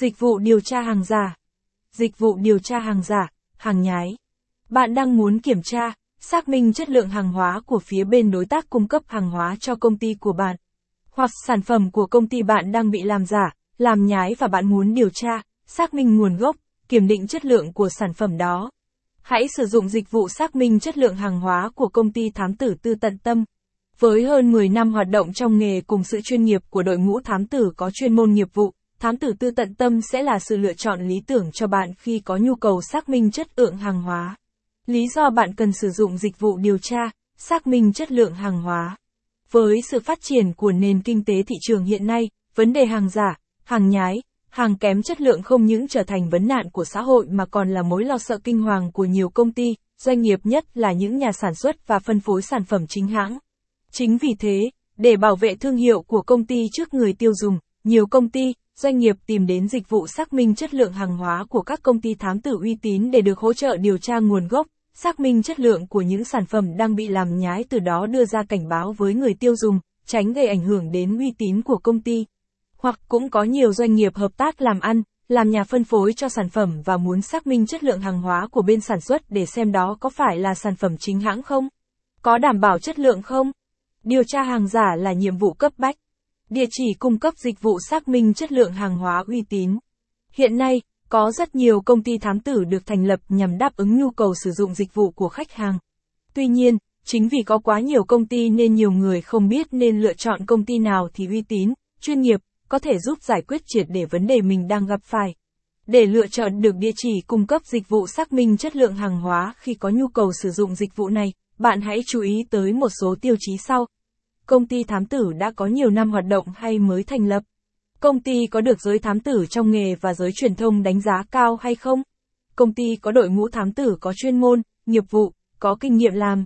Dịch vụ điều tra hàng giả. Dịch vụ điều tra hàng giả, hàng nhái. Bạn đang muốn kiểm tra, xác minh chất lượng hàng hóa của phía bên đối tác cung cấp hàng hóa cho công ty của bạn. Hoặc sản phẩm của công ty bạn đang bị làm giả, làm nhái và bạn muốn điều tra, xác minh nguồn gốc, kiểm định chất lượng của sản phẩm đó. Hãy sử dụng dịch vụ xác minh chất lượng hàng hóa của công ty thám tử tư tận tâm. Với hơn 10 năm hoạt động trong nghề cùng sự chuyên nghiệp của đội ngũ thám tử có chuyên môn nghiệp vụ, thám tử tư tận tâm sẽ là sự lựa chọn lý tưởng cho bạn khi có nhu cầu xác minh chất lượng hàng hóa. Lý do bạn cần sử dụng dịch vụ điều tra, xác minh chất lượng hàng hóa. Với sự phát triển của nền kinh tế thị trường hiện nay, vấn đề hàng giả, hàng nhái, hàng kém chất lượng không những trở thành vấn nạn của xã hội mà còn là mối lo sợ kinh hoàng của nhiều công ty, doanh nghiệp nhất là những nhà sản xuất và phân phối sản phẩm chính hãng. Chính vì thế, để bảo vệ thương hiệu của công ty trước người tiêu dùng, nhiều công ty, doanh nghiệp tìm đến dịch vụ xác minh chất lượng hàng hóa của các công ty thám tử uy tín để được hỗ trợ điều tra nguồn gốc, xác minh chất lượng của những sản phẩm đang bị làm nhái từ đó đưa ra cảnh báo với người tiêu dùng, tránh gây ảnh hưởng đến uy tín của công ty. Hoặc cũng có nhiều doanh nghiệp hợp tác làm ăn, làm nhà phân phối cho sản phẩm và muốn xác minh chất lượng hàng hóa của bên sản xuất để xem đó có phải là sản phẩm chính hãng không? Có đảm bảo chất lượng không? Điều tra hàng giả là nhiệm vụ cấp bách. Địa chỉ cung cấp dịch vụ xác minh chất lượng hàng hóa uy tín. Hiện nay, có rất nhiều công ty thám tử được thành lập nhằm đáp ứng nhu cầu sử dụng dịch vụ của khách hàng. Tuy nhiên, chính vì có quá nhiều công ty nên nhiều người không biết nên lựa chọn công ty nào thì uy tín, chuyên nghiệp, có thể giúp giải quyết triệt để vấn đề mình đang gặp phải. Để lựa chọn được địa chỉ cung cấp dịch vụ xác minh chất lượng hàng hóa khi có nhu cầu sử dụng dịch vụ này, bạn hãy chú ý tới một số tiêu chí sau. Công ty thám tử đã có nhiều năm hoạt động hay mới thành lập? Công ty có được giới thám tử trong nghề và giới truyền thông đánh giá cao hay không? Công ty có đội ngũ thám tử có chuyên môn, nghiệp vụ, có kinh nghiệm làm,